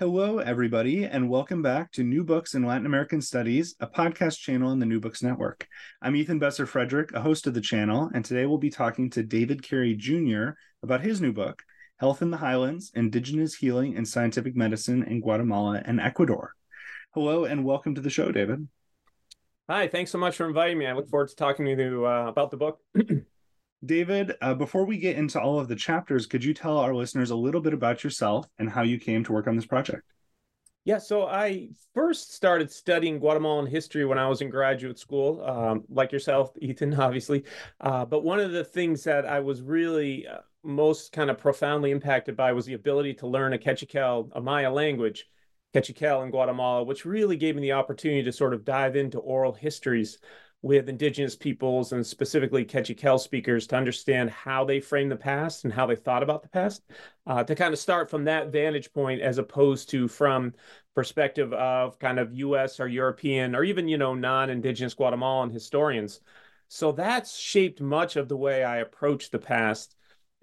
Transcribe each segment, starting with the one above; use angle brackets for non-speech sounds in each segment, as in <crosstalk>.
Hello, everybody, and welcome back to New Books in Latin American Studies, a podcast channel in the New Books Network. I'm Ethan Besser Fredrick, a host of the channel, and today we'll be talking to David Carey Jr. about his new book, Health in the Highlands Indigenous Healing and Scientific Medicine in Guatemala and Ecuador. Hello, and welcome to the show, David. Hi, thanks so much for inviting me. I look forward to talking to you uh, about the book. <clears throat> David, uh, before we get into all of the chapters, could you tell our listeners a little bit about yourself and how you came to work on this project? Yeah, so I first started studying Guatemalan history when I was in graduate school, um, like yourself, Ethan, <laughs> obviously. Uh, but one of the things that I was really uh, most kind of profoundly impacted by was the ability to learn a Kaqchikel, a Maya language, Kaqchikel in Guatemala, which really gave me the opportunity to sort of dive into oral histories with indigenous peoples and specifically Kaqchikel speakers to understand how they frame the past and how they thought about the past, uh, to kind of start from that vantage point as opposed to from perspective of kind of U.S. or European or even you know non-indigenous Guatemalan historians. So that's shaped much of the way I approach the past.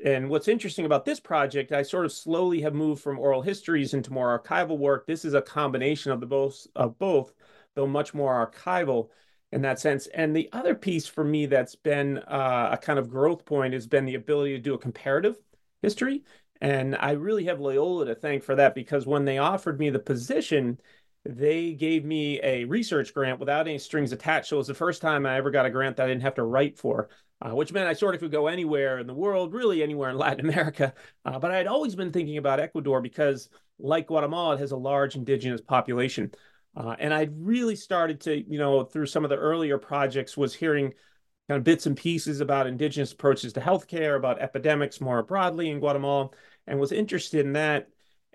And what's interesting about this project, I sort of slowly have moved from oral histories into more archival work. This is a combination of the both of both, though much more archival in that sense. And the other piece for me that's been uh, a kind of growth point has been the ability to do a comparative history. And I really have Loyola to thank for that because when they offered me the position, they gave me a research grant without any strings attached. So it was the first time I ever got a grant that I didn't have to write for, uh, which meant I sort of could go anywhere in the world, really anywhere in Latin <laughs> America. Uh, but I had always been thinking about Ecuador because, like Guatemala, it has a large indigenous population. Uh, and I really started to, you know, through some of the earlier projects, was hearing kind of bits and pieces about indigenous approaches to healthcare, about epidemics more broadly in Guatemala, and was interested in that.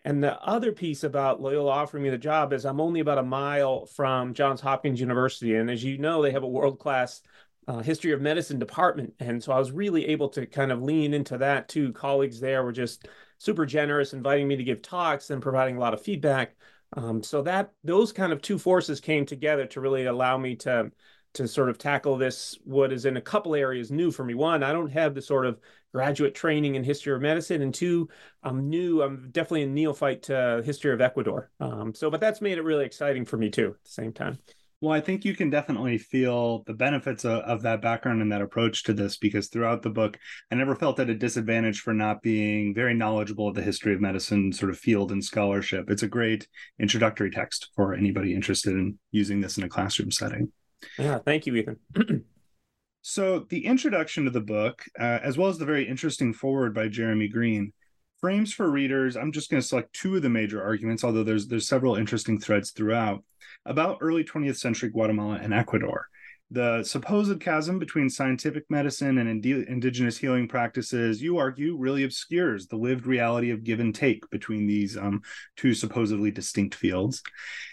And the other piece about Loyola offering me the job is I'm only about a mile from Johns Hopkins University. And as you know, they have a world class uh, history of medicine department. And so I was really able to kind of lean into that too. Colleagues there were just super generous, inviting me to give talks and providing a lot of feedback. Um, so that those kind of two forces came together to really allow me to to sort of tackle this what is in a couple areas new for me. One i don't have the sort of graduate training in history of medicine and two i'm new i'm definitely a neophyte to history of ecuador. Um, so but that's made it really exciting for me too at the same time well, I think you can definitely feel the benefits of, of, that background and that approach to this because throughout the book, I never felt at a disadvantage for not being very knowledgeable of the history of medicine sort of field and scholarship. It's a great introductory text for anybody interested in using this in a classroom setting. Yeah, thank you, Ethan. <clears throat> so, the introduction to the book, uh, as well as the very interesting foreword by Jeremy Greene, frames for readers. I'm just going to select two of the major arguments, although there's there's several interesting threads throughout about early 20th century Guatemala and Ecuador. The supposed chasm between scientific medicine and ind- indigenous healing practices, you argue, really obscures the lived reality of give and take between these um, two supposedly distinct fields.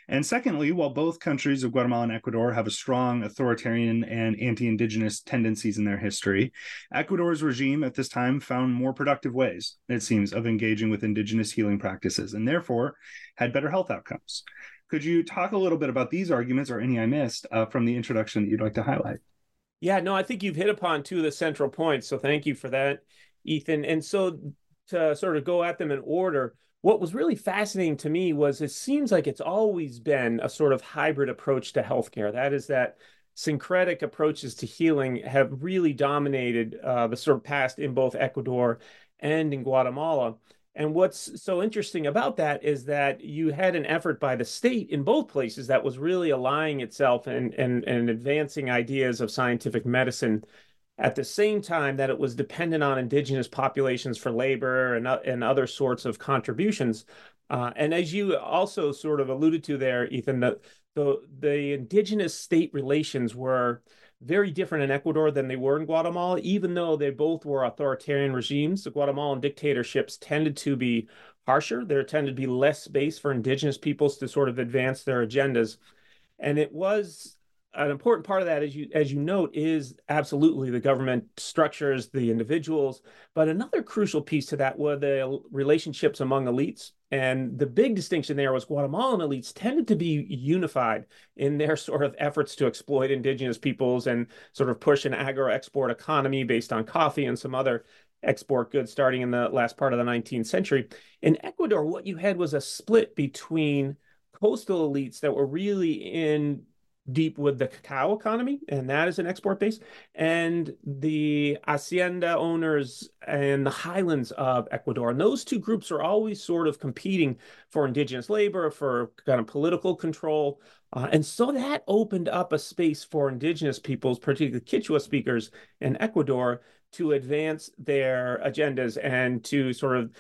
And secondly, while both countries of Guatemala and Ecuador have a strong authoritarian and anti indigenous tendencies in their history, Ecuador's regime at this time found more productive ways, it seems, of engaging with indigenous healing practices and therefore had better health outcomes. Could you talk a little bit about these arguments or any I missed uh, from the introduction that you'd like to highlight? Yeah, no, I think you've hit upon two of the central points. So thank you for that, Ethan. And so to sort of go at them in order, what was really fascinating to me was it seems like it's always been a sort of hybrid approach to healthcare. That is that syncretic approaches to healing have really dominated uh, the sort of past in both Ecuador and in Guatemala. And what's so interesting about that is that you had an effort by the state in both places that was really aligning itself and, and, and advancing ideas of scientific medicine at the same time that it was dependent on indigenous populations for labor and, and other sorts of contributions. Uh, and as you also sort of alluded to there, Ethan, the, the, the indigenous state relations were very different in Ecuador than they were in Guatemala, even though they both were authoritarian regimes. The Guatemalan dictatorships tended to be harsher. There tended to be less space for indigenous peoples to sort of advance their agendas. And it was an important part of that, as you as you note, is absolutely the government structures, the individuals. But another crucial piece to that were the relationships among elites. And the big distinction there was Guatemalan elites tended to be unified in their <laughs> sort of efforts to exploit indigenous peoples and sort of push an agro-export economy based on coffee and some other export goods starting in the last part of the 19th century. In Ecuador, what you had was a split between coastal elites that were really in deep with the cacao economy, and that is an export base, and the hacienda owners and the highlands of Ecuador. And those two groups are always sort of competing for indigenous labor, for kind of political control. Uh, and so that opened up a space for indigenous peoples, particularly Quechua speakers in Ecuador, to advance their agendas and to sort of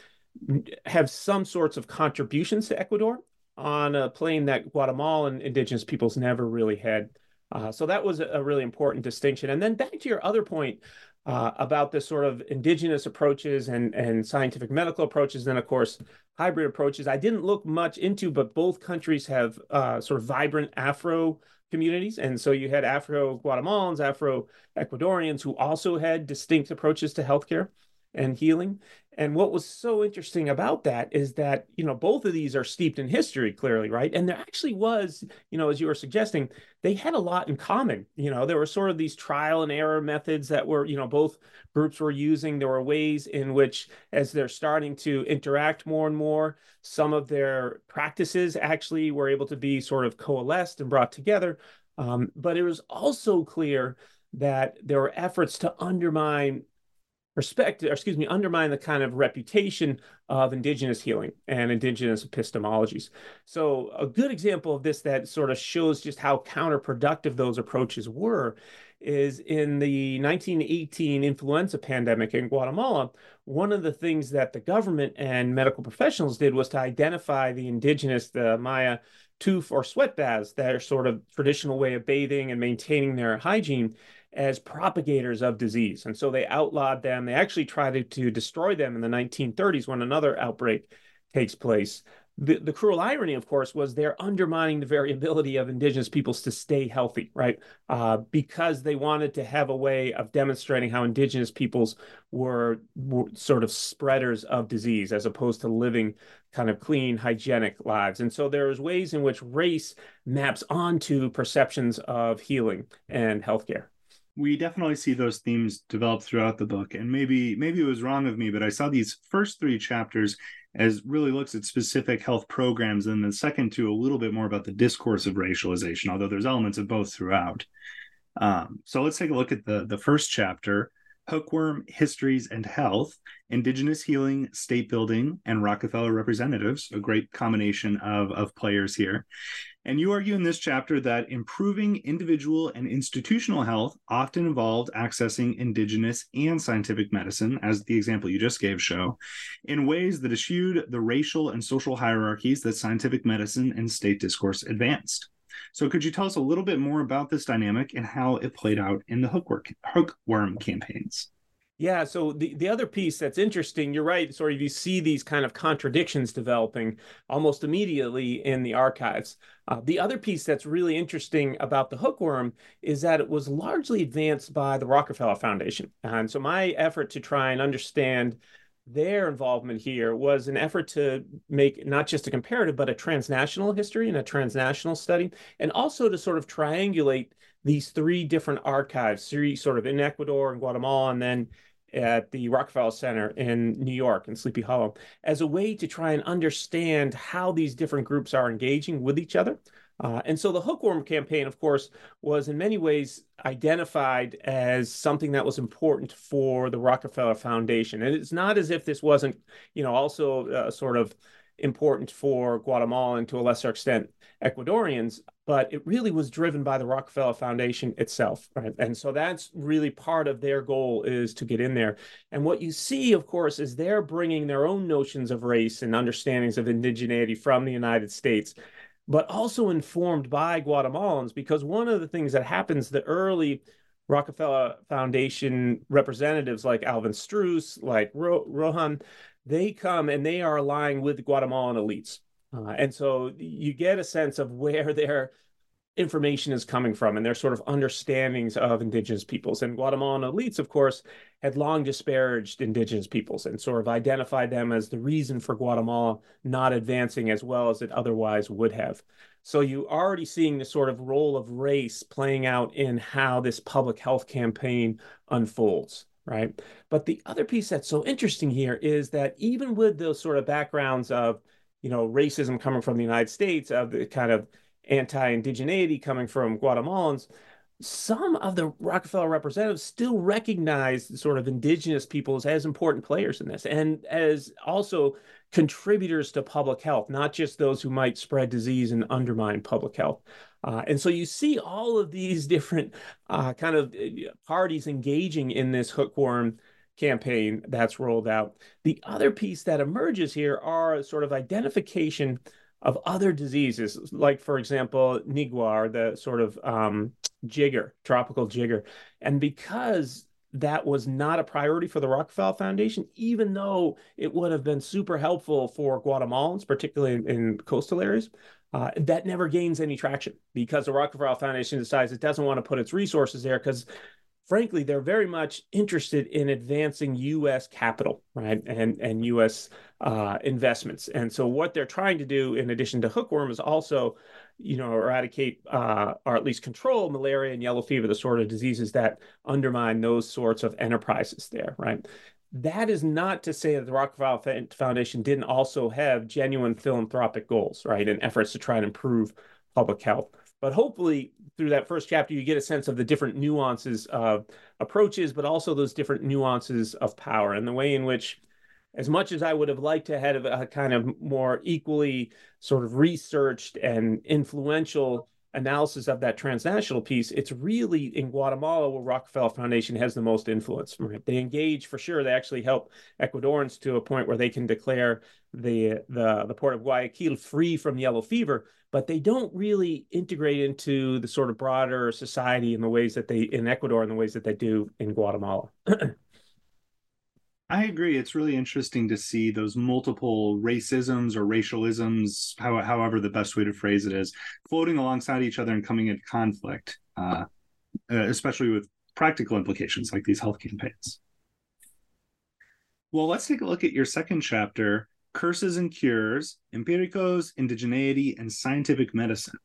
have some sorts of contributions to Ecuador on a plane that Guatemalan indigenous peoples never really had. Uh, so that was a really important distinction. And then back to your other point uh, about the sort of indigenous approaches and, and scientific medical approaches, then of course hybrid approaches. I didn't look much into, but both countries have uh, sort of vibrant Afro communities. And so you had Afro Guatemalans, Afro Ecuadorians who also had distinct approaches to healthcare and healing. And what was so interesting about that is that, you know, both of these are steeped in history clearly, right? And there actually was, you know, as you were suggesting, they had a lot in common. You know, there were sort of these trial and error methods that were, you know, both groups were using. There were ways in which, as they're starting to interact more and more, some of their practices actually were able to be sort of coalesced and brought together. Um, but it was also clear that there were efforts to undermine perspective, or excuse me, undermine the kind of reputation of indigenous healing and indigenous epistemologies. So a good example of this that sort of shows just how counterproductive those approaches were is in the 1918 influenza pandemic in Guatemala. One of the things that the government and medical professionals did was to identify the indigenous, the Maya tooth or sweat baths, their sort of traditional way of bathing and maintaining their hygiene as propagators of disease. And so they outlawed them. They actually tried to, to destroy them in the 1930s when another outbreak takes place. The, the cruel irony, of course, was they're undermining the variability of indigenous peoples to stay healthy, right? Uh, because they wanted to have a way of demonstrating how indigenous peoples were, were sort of spreaders of disease as opposed to living kind of clean, hygienic lives. And so there's ways in which race maps onto perceptions of healing and healthcare we definitely see those themes develop throughout the book. And maybe maybe it was wrong of me but i saw these first three chapters as really looks at specific health programs and the second two a little bit more about the discourse of racialization although there's elements of both throughout. Um, so let's take a look at the the first chapter hookworm histories and health indigenous healing state building and rockefeller representatives a great combination of of players here and you argue in this chapter that improving individual and institutional health often involved accessing indigenous and scientific medicine, as the example you just gave show, in ways that eschewed the racial and social hierarchies that scientific medicine and state discourse advanced. So, could you tell us a little bit more about this dynamic and how it played out in the hookworm, hookworm campaigns? Yeah, so the, the other piece that's interesting, you're right, sort of you see these kind of contradictions developing almost immediately in the archives. Uh, the other piece that's really interesting about the hookworm is that it was largely advanced by the Rockefeller Foundation. And so my effort to try and understand their involvement here was an effort to make not just a comparative, but a transnational history and a transnational study, and also to sort of triangulate these three different archives, three sort of in Ecuador and Guatemala, and then at the Rockefeller Center in New York in Sleepy Hollow as a way to try and understand how these different groups are engaging with each other. Uh, and so the hookworm campaign, of course, was in many ways identified as something that was important for the Rockefeller Foundation. And it's not as if this wasn't, you know, also uh, sort of important for Guatemala and to a lesser extent Ecuadorians, but it really was driven by the Rockefeller Foundation itself, right? And so that's really part of their goal is to get in there. And what you see, of course, is they're bringing their own notions of race and understandings of indigeneity from the United States, but also informed by Guatemalans, because one of the things that happens the early Rockefeller Foundation representatives like Alvin Strauss, like Ro- Rohan, they come and they are aligned with Guatemalan elites. Uh, and so you get a sense of where their information is coming from and their sort of understandings of indigenous peoples. And Guatemalan elites, of course, had long disparaged indigenous peoples and sort of identified them as the reason for Guatemala not advancing as well as it otherwise would have. So you are already seeing the sort of role of race playing out in how this public health campaign unfolds right? But the other piece that's so interesting here is that even with those sort of backgrounds of, you know, racism coming from the United States, of the kind of anti-indigeneity coming from Guatemalans, some of the Rockefeller representatives still recognize sort of indigenous peoples as important players in this and as also contributors to public health, not just those who might spread disease and undermine public health. Uh, and so you see all of these <laughs> different uh, kind of uh, parties engaging in this hookworm campaign that's rolled out. The other piece that emerges here are sort of identification of other diseases, like, for example, nigua, the sort of um, jigger, tropical jigger. And because that was not a priority for the Rockefeller Foundation, even though it would have been super helpful for Guatemalans, particularly in, in coastal areas. Uh, that never gains any traction because the Rockefeller Foundation decides it doesn't want to put its resources there because, frankly, they're very much interested in advancing U.S. capital, right, and and U.S. Uh, investments. And so, what they're trying to do, in addition to hookworm, is also, you know, eradicate uh, or at least control malaria and yellow fever, the sort of diseases that undermine those sorts of enterprises there, right that is not to say that the Rockefeller Foundation didn't also have genuine philanthropic goals, right, and efforts to try and improve public health. But hopefully, through that first chapter, you get a sense of the different nuances of approaches, but also those different nuances of power and the way in which, as much as I would have liked to have a kind of more equally sort of researched and influential analysis of that transnational piece, it's really in Guatemala where Rockefeller Foundation has the most influence. Right? They engage for sure. They actually help Ecuadorans to a point where they can declare the the the port of Guayaquil free from yellow fever, but they don't really integrate into the sort of broader society in the ways that they in Ecuador in the ways that they do in Guatemala. <clears throat> I agree. It's really interesting to see those multiple racisms or racialisms, how, however the best way to phrase it is, floating alongside each other and coming into conflict, uh, uh, especially with practical implications like these health campaigns. Well, let's take a look at your second chapter Curses and Cures, Empiricos, Indigeneity, and Scientific Medicine.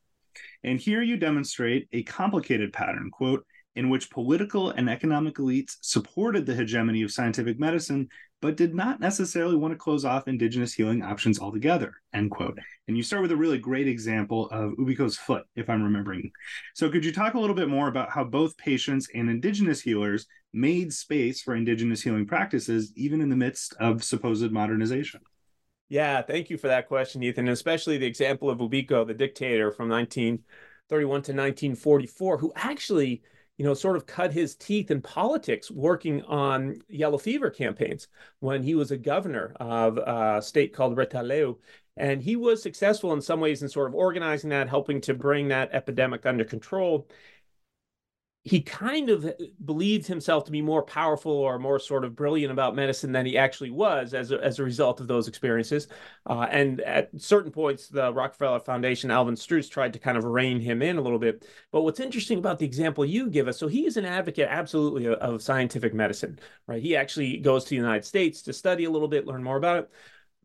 And here you demonstrate a complicated pattern, quote, in which political and economic elites supported the hegemony of scientific medicine, but did not necessarily want to close off indigenous healing options altogether, end quote. And you start with a really great example of Ubico's foot, if I'm remembering. So could you talk a little bit more about how both patients and indigenous healers made space for indigenous healing practices, even in the midst of supposed modernization? Yeah, thank you for that question, Ethan, especially the example of Ubico, the dictator from 1931 to 1944, who actually – you know, sort of cut his teeth in politics working on yellow fever campaigns when he was a governor of a state called Retalhuleu. And he was successful in some ways in sort of organizing that, helping to bring that epidemic under control he kind of believed himself to be more powerful or more sort of brilliant about medicine than he actually was as a, as a result of those experiences. Uh, and at certain points, the Rockefeller Foundation, Alvin Strauss, tried to kind of rein him in a little bit. But what's interesting about the example you give us, so he is an advocate absolutely of, of scientific medicine, right? He actually goes to the United States to study a little bit, learn more about it.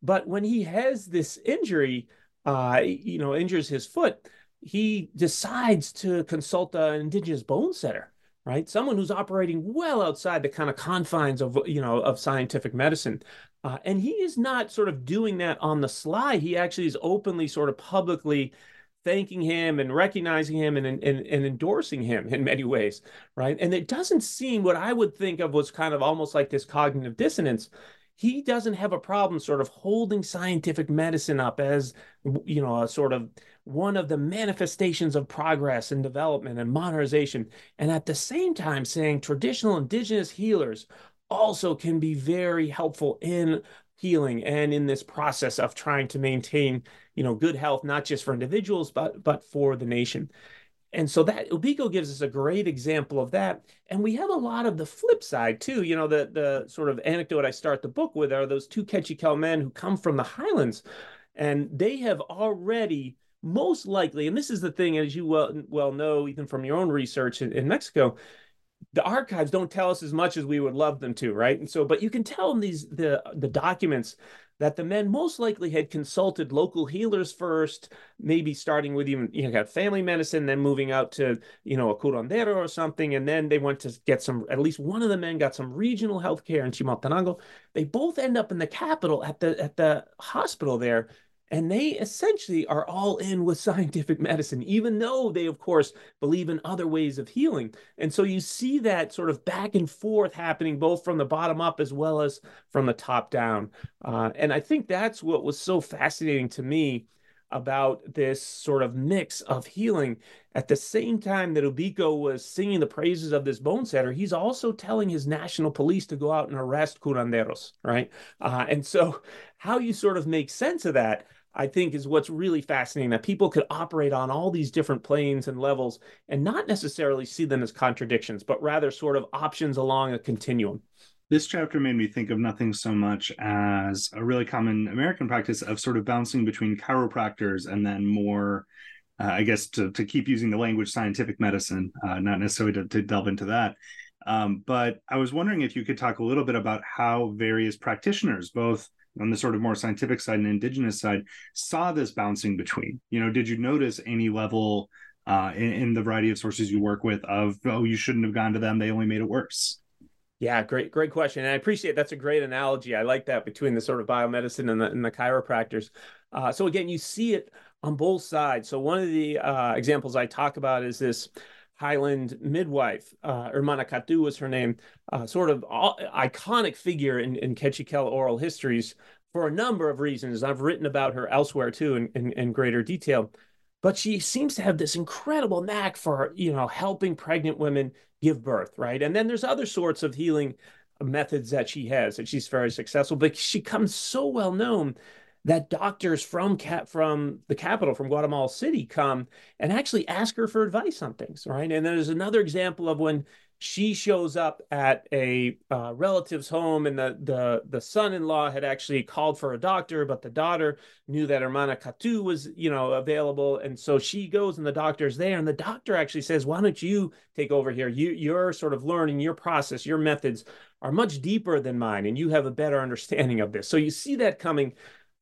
But when he has this injury, uh, you know, injures his foot, he decides to consult an indigenous bone setter right someone who's operating well outside the kind of confines of you know of scientific medicine uh, and he is not sort of doing that on the sly he actually is openly sort of publicly thanking him and recognizing him and, and, and endorsing him in many ways, right? And it doesn't seem what I would think of was kind of almost like this cognitive dissonance. He doesn't have a problem sort of holding scientific medicine up as, you know, a sort of one of the manifestations of progress and development and modernization. And at the same time, saying traditional indigenous healers also can be very helpful in healing and in this process of trying to maintain you know good health not just for individuals but but for the nation and so that Ubico gives us a great example of that. And we have a lot of the flip side too. You know, the the sort of anecdote I start the book with are those two Kaqchikel men who come from the highlands, and they have already most likely, and this is the thing, as you well well know, even from your own research in, in Mexico, the archives don't tell us as much as we would love them to, right? And so, but you can tell in these the the documents that the men most likely had consulted local healers first, maybe starting with even you know got family medicine, then moving out to you know a curandero or something, and then they went to get some. At least one of the men got some regional health care in Chimaltenango. They both end up in the capital at the at the hospital there and they essentially are all in with scientific <laughs> medicine, even though they, of course, believe in other ways of healing. And so you see that sort of back and forth happening both from the bottom up as well as from the top down. Uh, and I think that's what was so fascinating to me about this sort of mix of healing. At the same time that Ubico was singing the praises of this bone setter, he's also telling his national police to go out and arrest curanderos, right? Uh, and so, <laughs> how you sort of make sense of that I think is what's really fascinating that people could operate on all these different planes and levels and not necessarily see them as contradictions, but rather sort of options along a continuum. This chapter made me think of nothing so much as a really common American practice of sort of bouncing between chiropractors and then more, uh, I guess, to, to keep using the language scientific medicine, uh, not necessarily to, to delve into that. Um, but I was wondering if you could talk a little bit about how various practitioners, both on the sort of more scientific side and indigenous side saw this bouncing between. You know did you notice any level uh, in, in, the variety of sources you work with of oh you shouldn't have gone to them they only made it worse? Yeah great great question. And i appreciate that's a great analogy. I like that between the sort of biomedicine and the, and the chiropractors. Uh, so again you see it on both sides. So one of the uh, examples i talk about is this Highland midwife, uh, Hermana Catu was her name, uh, sort of all, iconic figure in, in Kaqchikel oral histories for a number of reasons. I've written about her elsewhere too in, in, in greater detail. But she seems to have this incredible knack for, you know, helping pregnant women give birth, right? And then there's other sorts of healing methods that she has that she's very successful, but she comes so well known that doctors from cap from the capital from guatemala city come and actually ask her for advice on things right? And there's another example of when she shows up at a uh, relative's home and the, the the son-in-law had actually called for a doctor but the daughter knew that hermana catu was you know available. And so she goes and the doctor's there and the doctor actually says why don't you take over here? You you're sort of learning your process. Your methods are much deeper than mine and you have a better understanding of this. So you see that coming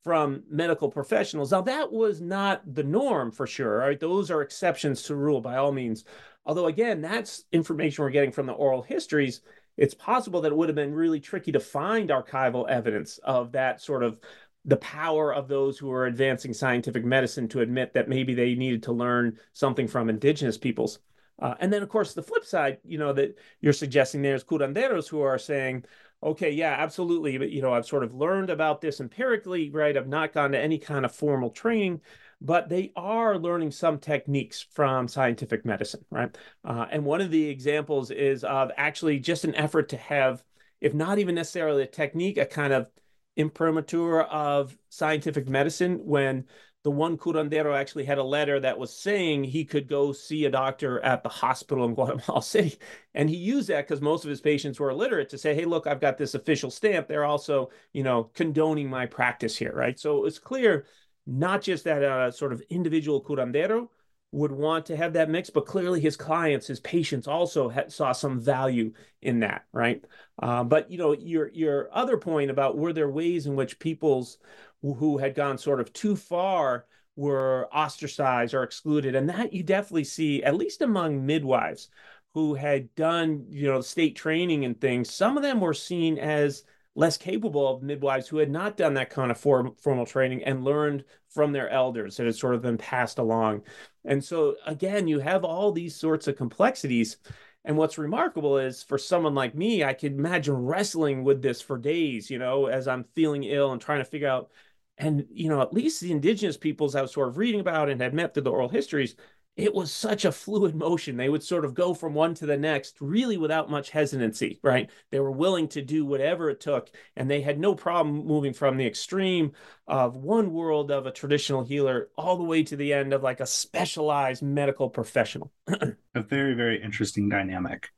from medical professionals. Now, that was not the norm for sure. Right? Those are exceptions to rule by all means. Although, again, that's information we're getting from the oral histories. It's possible that it would have been really tricky to find archival evidence of that sort of the power of those who are advancing scientific medicine to admit that maybe they needed to learn something from indigenous peoples. Uh, and then, of course, the flip side, you know, that you're suggesting there's curanderos who are saying, okay, yeah, absolutely. But, you know, I've sort of learned about this empirically, right? I've not gone to any kind of formal training, but they are learning some techniques from scientific medicine, right? Uh, and one of the examples is of actually just an effort to have, if not even necessarily a technique, a kind of imprimatur of scientific medicine when the one curandero actually had a letter that was saying he could go see a doctor at the hospital in Guatemala <laughs> City. And he used that because most of his patients were illiterate to say, hey, look, I've got this official stamp. They're also, you know, condoning my practice here, right? So it's clear not just that uh, sort of individual curandero would want to have that mix, but clearly his clients, his patients also saw some value in that, right? Uh, but you know, your your other point about were there ways in which people's who had gone sort of too far were ostracized or excluded. And that you definitely see, at least among midwives who had done, you know, state training and things, some of them were seen as less capable of midwives who had not done that kind of form, formal training and learned from their elders that had sort of been passed along. And so, again, you have all these sorts of complexities. And what's remarkable is for someone like me, I could imagine wrestling with this for days, you know, as I'm feeling ill and trying to figure out. And, you know, at least the indigenous peoples I was sort of reading about and had met through the oral histories, it was such a fluid motion. They would sort of go from one to the next, really without much hesitancy, right? They were willing to do whatever it took, and they had no problem moving from the extreme of one world of a traditional healer all the way to the end of like a specialized medical professional. <clears throat> a very, very interesting dynamic.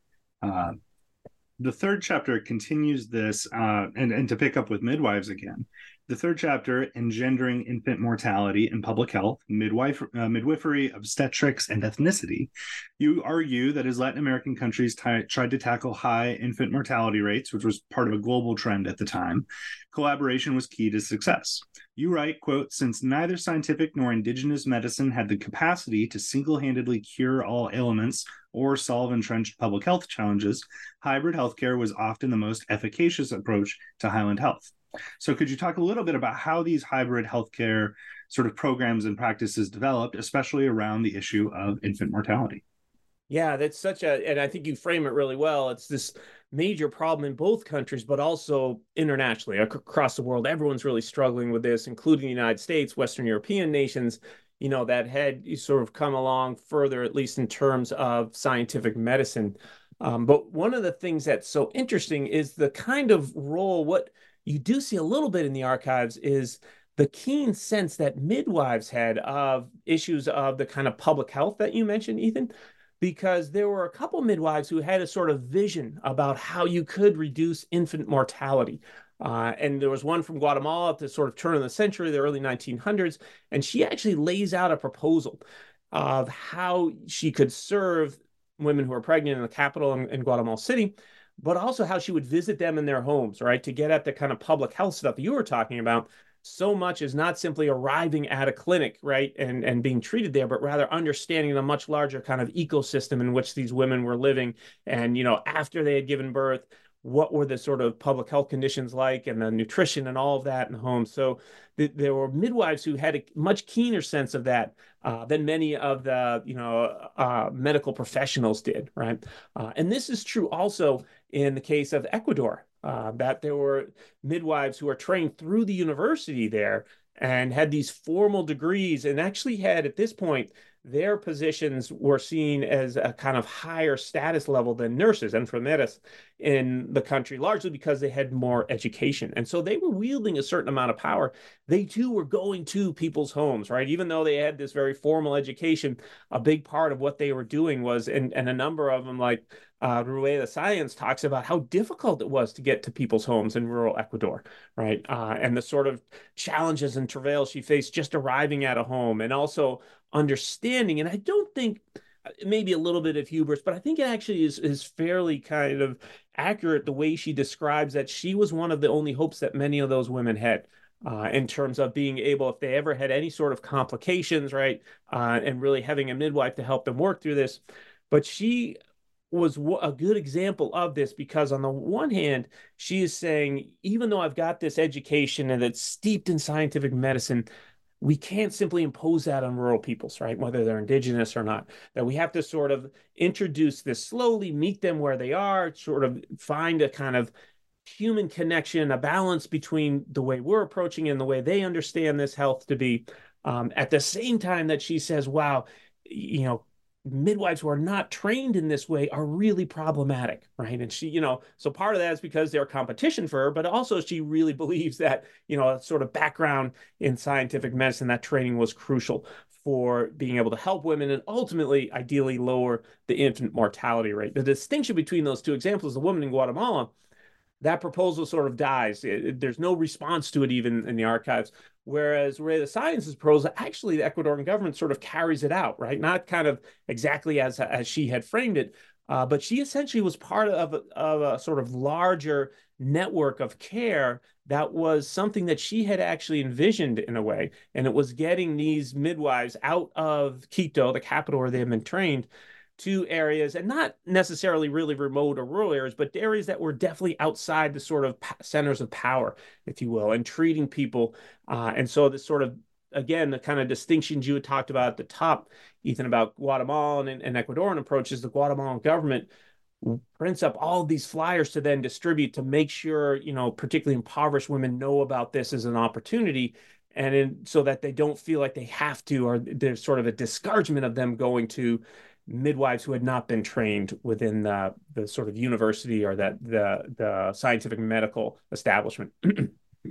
Uh, the third chapter continues this, uh, and, and to pick up with midwives again, the third chapter, Engendering Infant Mortality and Public Health, midwife, uh, Midwifery, Obstetrics, and Ethnicity, you argue that as Latin American countries t- tried to tackle high infant mortality rates, which was part of a global trend at the time, collaboration was key to success. You write, quote, since neither scientific nor indigenous medicine had the capacity to single-handedly cure all ailments or solve entrenched public health challenges, hybrid healthcare was often the most efficacious approach to Highland health. So, could you talk a little bit about how these hybrid healthcare sort of programs and practices developed, especially around the issue of infant mortality? Yeah, that's such a, and I think you frame it really well. It's this major problem in both countries, but also internationally across the world. Everyone's really struggling with this, including the United States, Western European nations, you know, that had sort of come along further, at least in terms of scientific medicine. Um, but one of the things that's so interesting is the kind of role, what you do see a little bit in the archives is the keen sense that midwives had of issues of the kind of public health that you mentioned, Ethan, because there were a couple midwives who had a sort of vision about how you could reduce infant mortality. Uh, and there was one from Guatemala at the sort of turn of the century, the early 1900s, and she actually lays out a proposal of how she could serve women who are pregnant in the capital in, in Guatemala City but also how she would visit them in their homes, right? To get at the kind of public health stuff you were talking about. So much is not simply arriving at a clinic, right, and, and being treated there, but rather understanding the much larger kind of ecosystem in which these women were living. And, you know, after they had given birth, what were the sort of public health conditions like and the nutrition and all of that in the home. So th- there were midwives who had a much keener sense of that uh, than many of the you know uh, medical professionals did, right? Uh, and this is true also in the case of Ecuador, uh, that there were midwives who were trained through the university there and had these formal degrees and actually had at this point their positions were seen as a kind of higher status level than nurses and enfermeras in the country, largely because they had more education. And so they were wielding a certain amount of power. They too were going to people's homes, right? Even though they had this very formal education, a big part of what they were doing was, and, and a number of them, like uh, Rueda Sáenz talks about how difficult it was to get to people's homes in rural Ecuador, right? Uh, and the sort of challenges and travails she faced just arriving at a home and also understanding. And I don't think uh, maybe a little bit of hubris, but I think it actually is is fairly kind of accurate the way she describes that she was one of the only hopes that many of those women had. Uh, in terms of being able, if they ever had any sort of complications, right, uh, and really having a midwife to help them work through this. But she was a good example of this because on the one hand she is saying even though i've got this education and it's steeped in scientific medicine we can't simply impose that on rural peoples right? Whether they're indigenous or not that we have to sort of introduce this slowly meet them where they are sort of find a kind of human connection a balance between the way we're approaching and the way they understand this health to be. Um, at the same time that she says wow you know midwives who are not trained in this way are really problematic, right? And she, you know, so part of that is because they're competition for her, but also she really <laughs> believes that, you know, a sort of background in scientific medicine, that training was crucial for being able to help women and ultimately, ideally, lower the infant mortality rate. The distinction between those two examples, the woman in Guatemala, that proposal sort of dies. It, it, there's no response to it even in the archives. Whereas Rueda Sáenz's proposal, actually, the Ecuadorian government sort of carries it out, right? Not kind of exactly as as she had framed it, uh, but she essentially was part of of a sort of larger network of care that was something that she had actually envisioned in a way, and it was getting these midwives out of Quito, the capital where they had been trained, to areas and not necessarily really remote or rural areas, but areas that were definitely outside the sort of centers of power, if you will, and treating people. Uh, and so this sort of again, the kind of distinctions you had talked about at the top, Ethan, about Guatemalan and, and Ecuadorian approaches, the Guatemalan government prints up all these flyers to then distribute to make sure, you know, particularly impoverished women know about this as an opportunity. And in, so that they don't feel like they have to, or there's sort of a discouragement of them going to midwives who had not been trained within the, the sort of university or that the the scientific medical establishment. <clears throat> I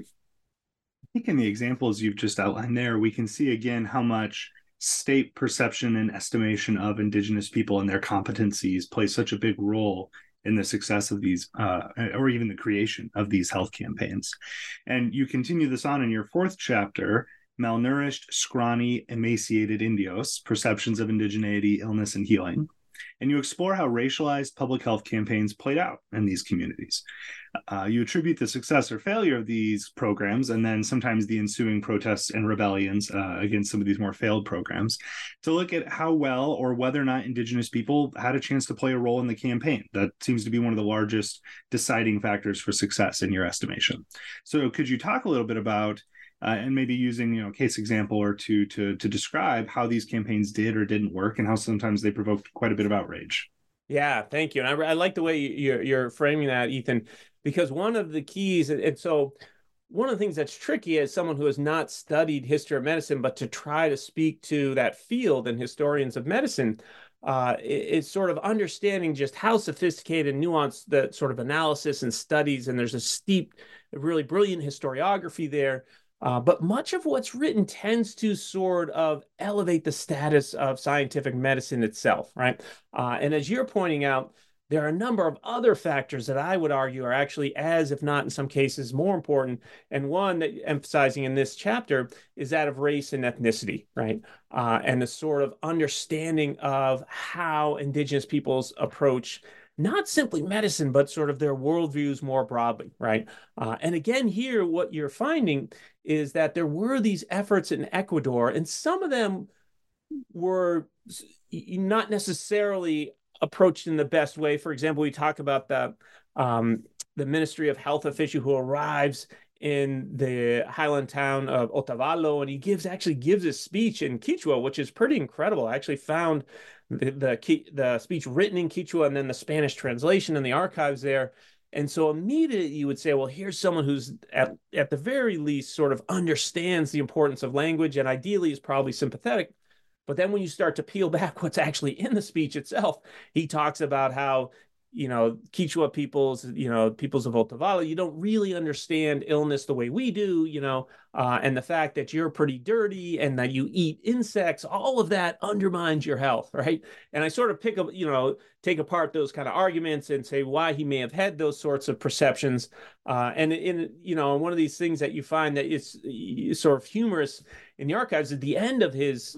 think in the examples you've just outlined there, we can see again how much state perception and estimation of indigenous people and their competencies play such a big role in the success of these uh, or even the creation of these health campaigns and you continue this on in your fourth chapter malnourished scrawny emaciated indios perceptions of indigeneity illness and healing and you explore how racialized public health campaigns played out in these communities. Uh, you attribute the success or failure of these programs and then sometimes the ensuing protests and rebellions uh, against some of these more failed programs to look at how well or whether or not Indigenous people had a chance to play a role in the campaign. That seems to be one of the largest deciding factors for success in your estimation. So, could you talk a little bit about uh, and maybe using you know a case example or two to to describe how these campaigns did or didn't work and how sometimes they provoked quite a bit of outrage. Yeah, thank you. And I, I like the way you're, you're framing that, Ethan, because one of the keys, and so one of the things that's tricky as someone who has not studied history of medicine, but to try to speak to that field and historians of medicine, uh, is sort of understanding just how sophisticated and nuanced the sort of analysis and studies, and there's a steep, really brilliant historiography there uh, but much of what's written tends to sort of elevate the status of scientific medicine itself, right? Uh, and as you're pointing out, there are a number of other factors that I would argue are actually as, if not in some cases, more important. And one that emphasizing in this chapter is that of race and ethnicity, right? Uh, and the sort of understanding of how Indigenous peoples approach not simply medicine, but sort of their worldviews more broadly, right? Uh, and again, here, what you're finding is that there were these efforts in Ecuador, and some of them were not necessarily approached in the best way. For example, we talk about the um, the Ministry of Health official who arrives in the highland town of Otavalo, and he gives actually gives a speech in Quechua, which is pretty incredible. I actually found the, the the speech written in Quechua and then the Spanish translation in the archives there. And so immediately you would say, well, here's someone who's at, at the very least sort of understands the importance of language and ideally is probably sympathetic. But then when you start to peel <laughs> back what's actually in the speech itself, he talks about how you know, Quechua peoples, you know, peoples of Otavalo, you don't really understand illness the way we do, you know, uh, and the fact that you're pretty dirty and that you eat insects, all of that undermines your health, <laughs> right? And I sort of pick up, you know, take apart those kind of arguments and say why he may have had those sorts of perceptions. Uh, and in, you know, one of these things that you find that it's sort of humorous in the archives at the end of his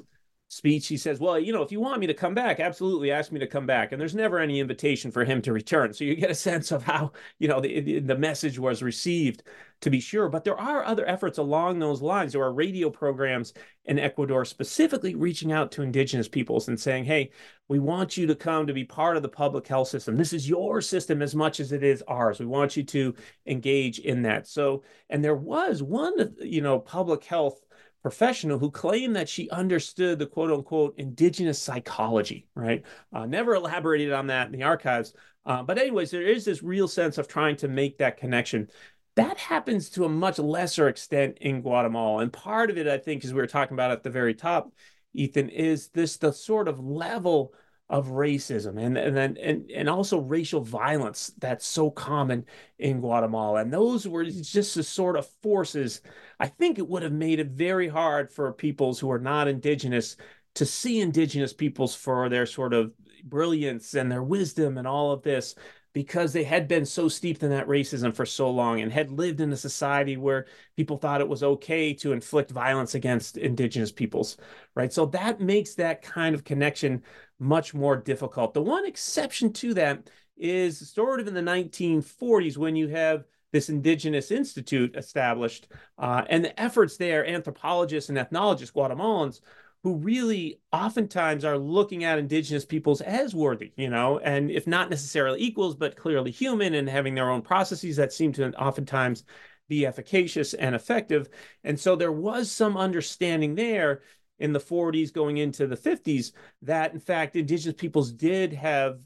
speech, he says, Well, you know, if you want me to come back, absolutely ask me to come back. And there's never any invitation for him to return. So you get a sense of how, you know, the, the message was received to be sure. But there are other efforts along those lines. There are radio programs in Ecuador specifically reaching out to indigenous peoples and saying, Hey, we want you to come to be part of the public health system. This is your system as much as it is ours. We want you to engage in that. So, and there was one, you know, public health professional who claimed that she understood the quote unquote indigenous psychology, right? Uh, never elaborated on that in the archives. Uh, but, anyways, there is this real sense of trying to make that connection. That happens to a much lesser extent in Guatemala. And part of it, I think, as we were talking about at the very top, Ethan, is this the sort of level of racism and and then and, and also racial violence that's so common in Guatemala. And those were just the sort of forces I think it would have made it very hard for peoples who are not indigenous to see indigenous peoples for their sort of brilliance and their wisdom and all of this because they had been so steeped in that racism for so long and had lived in a society where people thought it was okay to inflict violence against indigenous peoples right? So that makes that kind of connection much more difficult. The one exception to that is sort of in the 1940s when you have this indigenous institute established uh, and the efforts there anthropologists and ethnologists guatemalans who really oftentimes are looking at indigenous peoples as worthy, you know, and if not necessarily equals, but clearly human and having their own processes that seem to oftentimes be efficacious and effective. And so there was some understanding there in the 40s going into the 50s that in fact indigenous peoples did have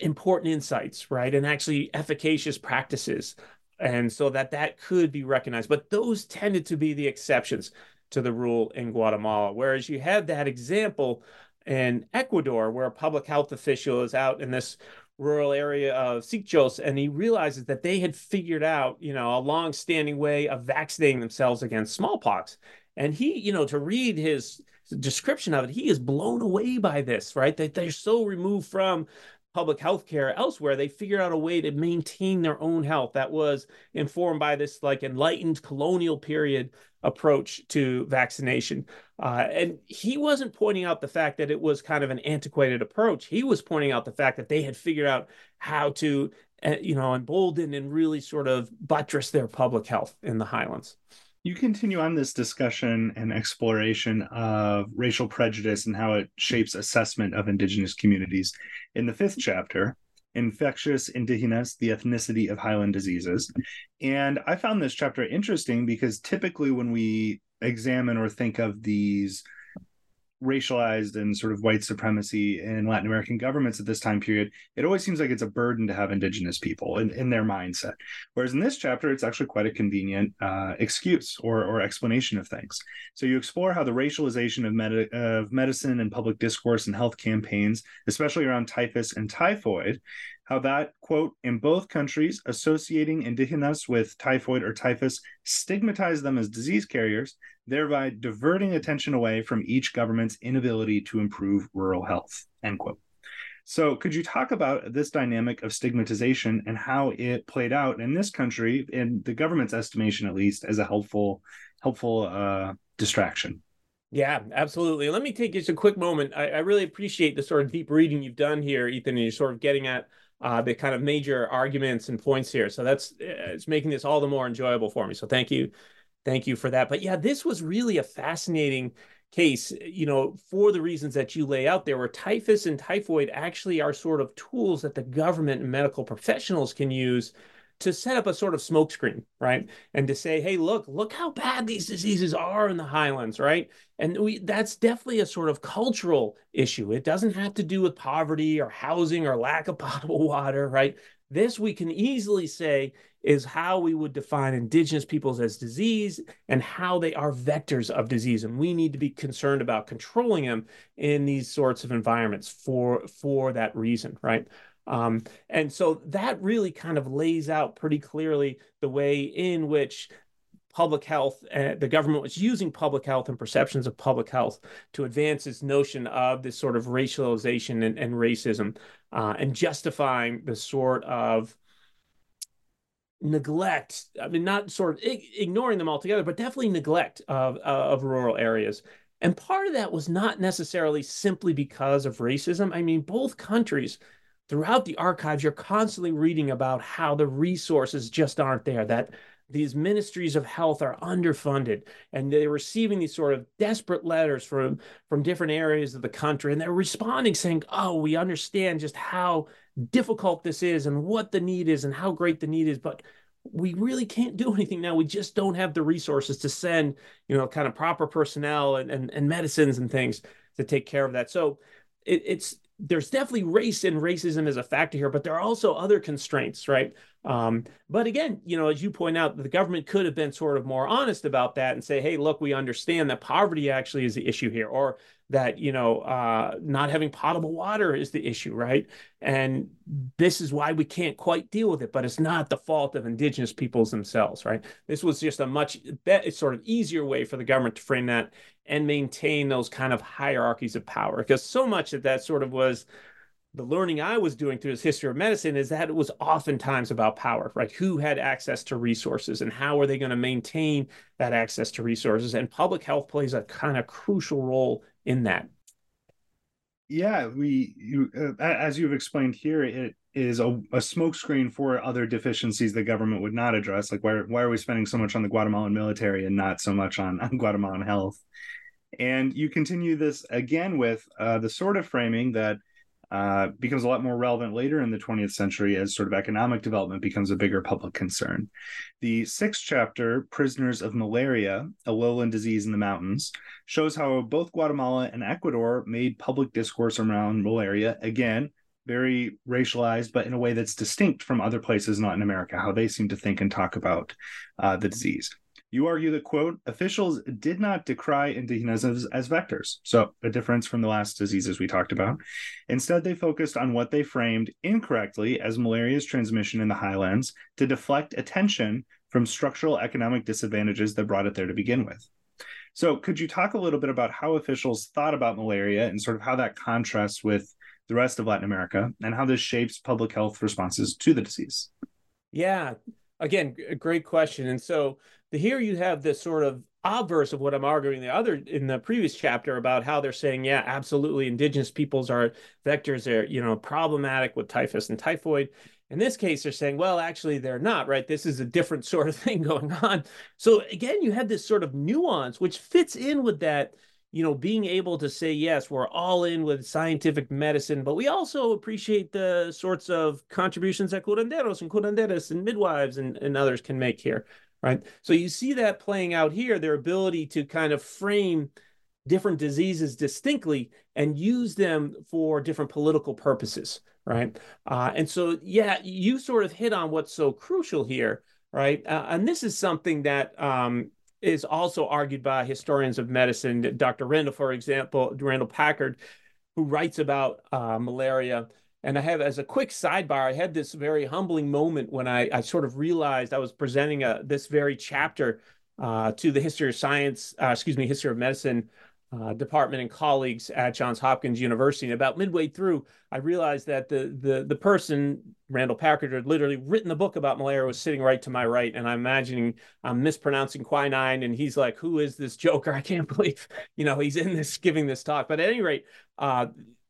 important insights, right? And actually efficacious practices. And so that that could be recognized, but those tended to be the exceptions to the rule in Guatemala. Whereas you have that example in Ecuador, where a public health official is out in this rural area of Sigchos, and he realizes that they had figured out, you know, a long-standing way of vaccinating themselves against smallpox. And he, you know, to read his description of it, he is blown away by this, right? That they're so removed from public health care elsewhere, they figured out a way to maintain their own health that was informed by this like enlightened colonial period approach to vaccination. Uh, and he wasn't pointing out the fact that it was kind of an antiquated approach. He was pointing out the fact that they had figured out how to, uh, you know, embolden and really sort of buttress their public health in the highlands you continue on this discussion and exploration of racial prejudice and how it shapes assessment of indigenous communities. In the fifth chapter infectious indigenous the ethnicity of highland diseases. And i found this chapter interesting because typically when we examine or think of these racialized and sort of white supremacy in Latin American governments at this time period, it always seems like it's a burden to have indigenous people in, in their mindset. Whereas in this chapter, it's actually quite a convenient uh, excuse or, or explanation of things. So you explore how the racialization of, med- of medicine and public discourse and health campaigns, especially around typhus and typhoid, how that quote in both countries associating indigenous with typhoid or typhus stigmatized them as disease carriers thereby diverting attention away from each government's inability to improve rural health end quote so could you talk about this dynamic of stigmatization and how it played out in this country in the government's estimation at least as a helpful helpful uh, distraction yeah, absolutely. Let me take just a quick moment. I, I, really appreciate the sort of deep reading you've done here, Ethan, and you're sort of getting at uh, the kind of major arguments and points here. So that's it's making this all the more enjoyable for me. So thank you, thank you for that. But yeah, this was really a fascinating case, you know, for the reasons that you lay out there, where typhus and typhoid actually are sort of tools that the government and medical professionals can use to set up a sort of smokescreen, right? And to say, hey, look, look how bad these diseases are in the highlands, right? And we that's definitely a sort of cultural issue. It doesn't have to do with poverty or housing or lack of <laughs> potable water, right? This we can easily say is how we would define indigenous peoples as disease and how they are vectors of disease. And we need to be concerned about controlling them in these sorts of environments for, for that reason, right? Um, and so that really kind of lays out pretty clearly the way in which public health, uh, the government was using public health and perceptions of public health to advance its notion of this sort of racialization and, and racism uh, and justifying the sort of neglect i mean not sort of ignoring them altogether but definitely neglect of, of rural areas. And part of that was not necessarily simply because of racism. I mean both countries throughout the archives, you're constantly reading about how the resources just aren't there, that these ministries of health are underfunded and they're receiving these sort of desperate letters from from different areas of the country and they're responding saying oh we understand just how difficult this is and what the need is and how great the need is but we really can't do anything now. We just don't have the resources to send you know kind of proper personnel and and, and medicines and things to take care of that. So it, it's there's definitely race and racism as a factor here, but there are also other constraints, right? Um, but again, you know, as you point out, the government could have been sort of more honest about that and say, hey, look, we understand that poverty actually is the issue here, or that, you know, uh, not having potable water is the issue, right? And this is why we can't quite deal with it, but it's not the fault of indigenous peoples themselves, right? This was just a much be- sort of easier way for the government to frame that and maintain those kind of hierarchies of power, because so much of that sort of was the learning I was doing through this history of medicine is that it was oftentimes about power, right? Who had access to resources and how are they going to maintain that access to resources? And public health plays a kind of crucial role in that. Yeah, we, you, uh, as you've explained here, it is a, a smokescreen for other deficiencies the government would not address. Like, why, why are we spending so much on the Guatemalan military and not so much on, on Guatemalan health? And you continue this again with uh, the sort of framing that uh, becomes a lot more relevant later in the 20th century as sort of economic development becomes a bigger public concern. The sixth chapter, Prisoners of Malaria, a lowland disease in the mountains, shows how both Guatemala and Ecuador made public discourse around malaria, again, very racialized, but in a way that's distinct from other places Latin America, how they seem to think and talk about uh, the disease. You argue that, quote, officials did not decry indigenas as, as, vectors, so a difference from the last diseases we talked about. Instead, they focused on what they framed incorrectly as malaria's transmission in the highlands to deflect attention from structural economic disadvantages that brought it there to begin with. So, could you talk a little bit about how officials thought about malaria and sort of how that contrasts with the rest of Latin America and how this shapes public health responses to the disease? Yeah, again, a great question. And so the, here you have this sort of obverse of what I'm arguing the other in the previous chapter about how they're saying, yeah, absolutely, indigenous peoples are vectors. They're you know problematic with typhus and typhoid. In this case, they're saying, well, actually, they're not, right? This is a different <laughs> sort of thing going on. So again, you have this sort of nuance which fits in with that you know, being able to say, yes, we're all in with scientific medicine, but we also appreciate the sorts of contributions that curanderos and curanderas and midwives and, and others can make here, right? So you see that playing out here, their ability to kind of frame different diseases distinctly and use them for different political purposes, right? Uh, and so, yeah, you sort of hit on what's so crucial here, right? Uh, and this is something that um, is also argued by historians of medicine. Dr. Randall, for example, Randall Packard, who writes about uh, malaria. And I have, as a quick sidebar, I had this very humbling moment when I, I sort of realized I was presenting a, this very chapter uh, to the history of science, uh, excuse me, history of medicine uh, department and colleagues at Johns Hopkins University. And about midway through, I realized that the the the person Randall Packard had literally written the book about malaria was sitting right to my right, and I'm imagining I'm mispronouncing quinine, and he's like, "Who is this joker? <laughs> I can't believe you know he's in this giving this talk." But at any rate. Uh,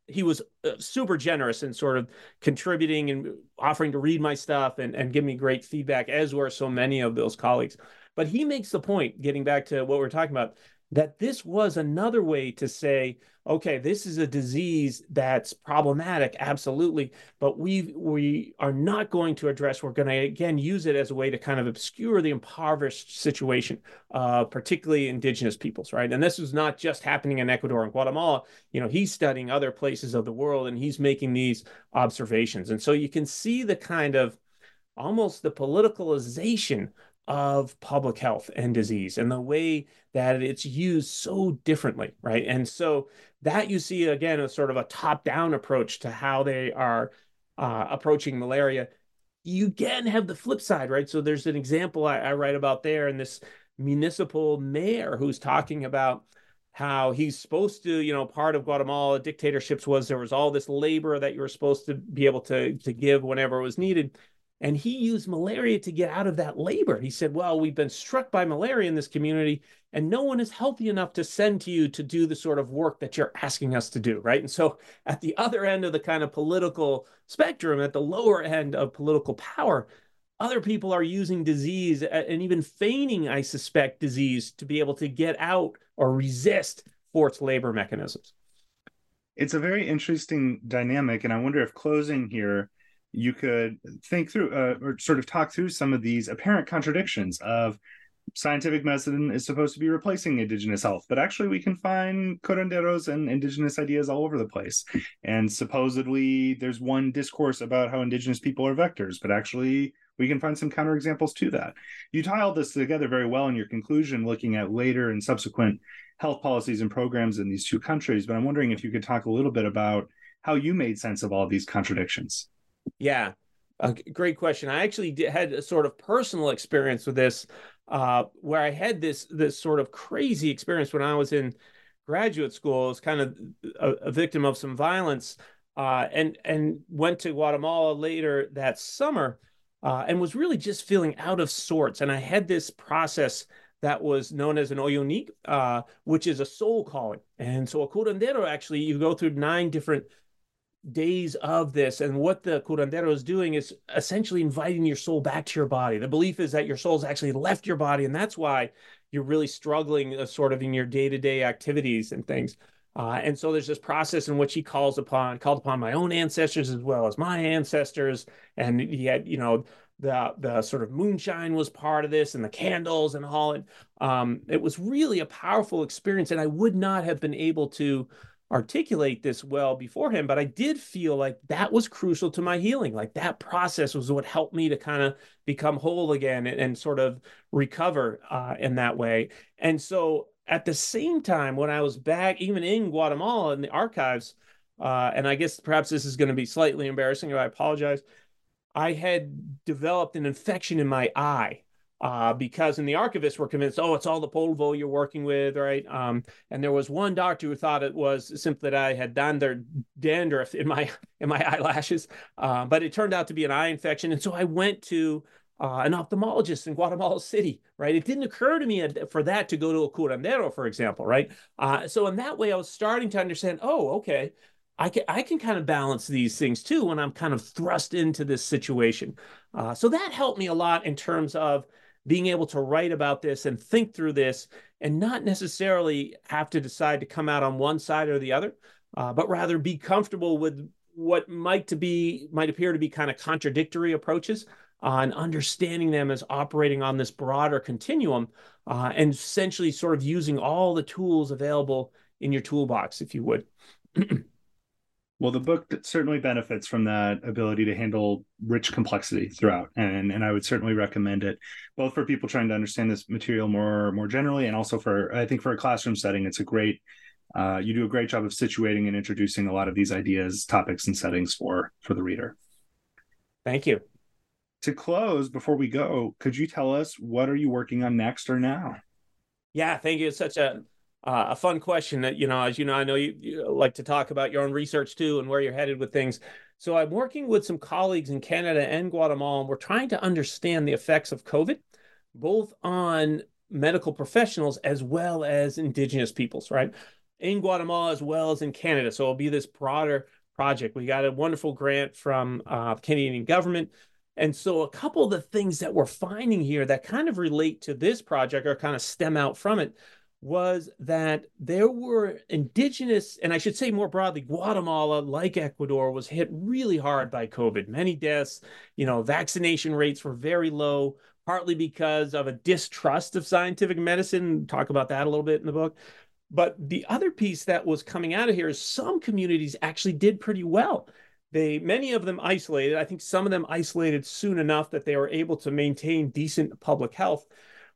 he was uh, super generous in sort of contributing and offering to read my stuff and, and give me great feedback, as were so many of those colleagues. But he makes the point, getting back to what we're talking about, that this was another way to say, okay, this is a disease that's problematic, absolutely, but we we are not going to address. We're going to again use it as a way to kind of obscure the impoverished situation, uh, particularly indigenous peoples, right? And this is not just happening in Ecuador and Guatemala. You know, he's studying other places of the world and he's making these observations, and so you can see the kind of almost the politicalization of public health and disease and the way that it's used so differently, right? And so that you see again a sort of a top-down approach to how they are uh, approaching malaria. You again have the flip side, right? So there's an example I, I write about there in this municipal mayor who's talking about how he's supposed to, you know, part of Guatemala dictatorships was there was all this labor that you were supposed to be able to to give whenever it was needed. And he used malaria to get out of that labor. He said, Well, we've been struck by malaria in this community, and no one is healthy enough to send to you to do the sort of work that you're asking us to do. Right. And so, at the other end of the kind of political spectrum, at the lower end of political power, other people are using disease and even feigning, I suspect, disease to be able to get out or resist forced labor mechanisms. It's a very interesting dynamic. And I wonder if closing here, you could think through uh, or sort of talk through some of these apparent contradictions of scientific medicine is supposed to be replacing indigenous health, but actually we can find curanderos and indigenous ideas all over the place. And supposedly there's one discourse about how indigenous people are vectors, but actually we can find some counterexamples to that. You tie all this together very well in your conclusion, looking at later and subsequent health policies and programs in these two countries. But I'm wondering if you could talk a little bit about how you made sense of all these contradictions. Yeah, a great question. I actually did, had a sort of personal experience with this, uh, where I had this this sort of crazy experience when I was in graduate school. I was kind of a, a victim of some violence, uh, and and went to Guatemala later that summer, uh, and was really just feeling out of sorts. And I had this process that was known as an oyonic, uh, which is a soul calling. And so a curandero actually, you go through nine different days of this. And what the curandero is doing is essentially inviting your soul back to your body. The belief is that your soul's actually left your body. And that's why you're really struggling uh, sort of in your day to day activities and things. Uh, and so there's this process in which he calls upon, called upon my own ancestors as well as my ancestors. And he had, you know, the the sort of moonshine was part of this and the candles and all um, it was really a powerful experience and i would not have been able to articulate this well beforehand but i did feel like that was crucial to my healing like that process was what helped me to kind of become whole again and, and sort of recover uh, in that way. And so at the same time when i was back even in guatemala in the archives uh, and i guess perhaps this is going to be slightly embarrassing i apologize I had developed an infection in my eye uh, because in the archivists were convinced, oh, it's all the polvo you're working with, right? Um, and there was one doctor who thought it was simply that I had dander, dandruff in my in my <laughs> eyelashes, uh, but it turned out to be an eye infection, and so I went to uh, an ophthalmologist in Guatemala City, right? It didn't occur to me for that to go to a curandero, for example, right? Uh, so in that way, I was starting to understand, oh, okay, I can I can kind of balance these things too when I'm kind of thrust into this situation. Uh, so that helped me a lot in terms of being able to write about this and think through this and not necessarily have to decide to come out on one side or the other, uh, but rather be comfortable with what might to be might appear to be kind of contradictory approaches uh, and understanding them as operating on this broader continuum uh, and essentially sort of using all the tools available in your toolbox, if you would. <clears throat> Well, the book certainly benefits from that ability to handle rich complexity throughout, and and I would certainly recommend it, both for people trying to understand this material more more generally, and also for I think for a classroom setting, it's a great. Uh, you do a great job of situating and introducing a lot of these ideas, topics, and settings for for the reader. Thank you. To close, before we go, could you tell us what are you working on next or now? Yeah, thank you. It's such a uh, a fun question that you know as you know i know you, you, like to talk about your own research too and where you're headed with things. So i'm working with some colleagues in canada and guatemala and we're trying to understand the effects of covid both on medical professionals as well as indigenous peoples right? In guatemala as well as in canada. So it'll be this broader project. We got a wonderful grant from uh, the canadian government. And so a couple of the things that we're finding here that kind of relate to this project or kind of stem out from it was that there were indigenous, and I should say more broadly, Guatemala, like Ecuador, was hit really hard by COVID. Many deaths, you know, vaccination rates were very low, partly because of a distrust of scientific medicine. Talk about that a little bit in the book. But the other piece that was coming out of here is some communities actually did pretty well. They many of them isolated. I think some of them isolated soon enough that they were able to maintain decent public health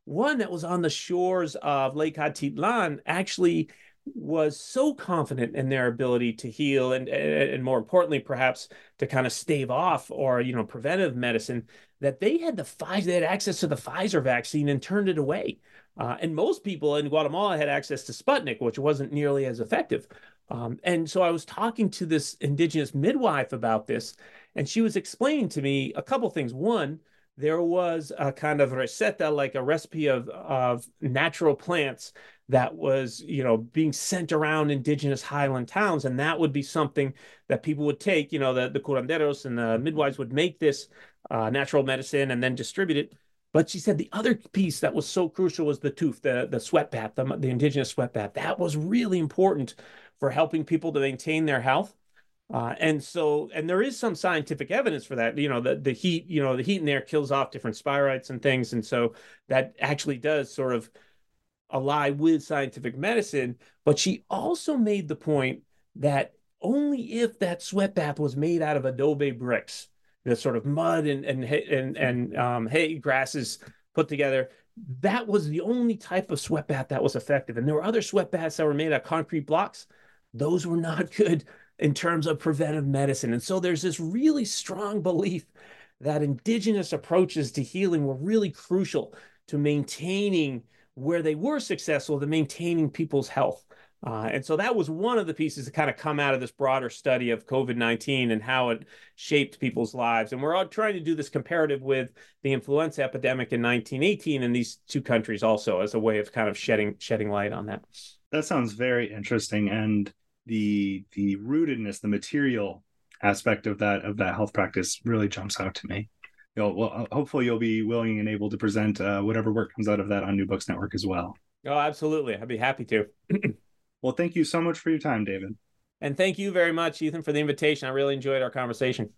one that was on the shores of Lake Atitlan actually was so confident in their ability to heal and, and more importantly perhaps to kind of stave off or you know preventive medicine that they had the Pfizer they had access to the Pfizer vaccine and turned it away. Uh, and most people in Guatemala had access to Sputnik which wasn't nearly as effective. Um, and so I was talking to this indigenous midwife about this and she was explaining to me a couple things. One there was a kind of receta, like a recipe of, of natural plants that was, you know, being sent around indigenous highland towns. And that would be something that people would take, you know, the, the curanderos and the midwives would make this uh, natural medicine and then distribute it. But she said the other piece that was so crucial was the tuj, the, the sweat bath, the, the indigenous sweat bath. That was really important for helping people to maintain their health. Uh, and so, and there is some scientific evidence for that. You know, the, the heat, you know, the heat in there kills off different spirochetes and things. And so that actually does sort of ally with scientific medicine. But she also made the point that only if that sweat bath was made out of adobe bricks, the sort of mud and and and and um, hay grasses put together, that was the only type of sweat bath that was effective. And there were other sweat baths that were made out of concrete blocks. Those were not <laughs> good in terms of preventive medicine. And so there's this really strong belief that indigenous approaches to healing were really crucial to maintaining where they were successful, to maintaining people's health. Uh, and so that was one of the pieces that kind of come out of this broader study of COVID 19 and how it shaped people's lives. And we're all trying to do this comparative with the influenza epidemic in 1918 in these two countries also as a way of kind of shedding shedding light on that. That sounds very interesting. And the the rootedness, the material aspect of that of that health practice really jumps out to me. You'll, well, hopefully you'll be willing and able to present uh, whatever work comes out of that on New Books Network as well. Oh, absolutely. I'd be happy to. <clears throat> well, thank you so much for your time, David. And thank you very much, Ethan, for the invitation. I really enjoyed our conversation.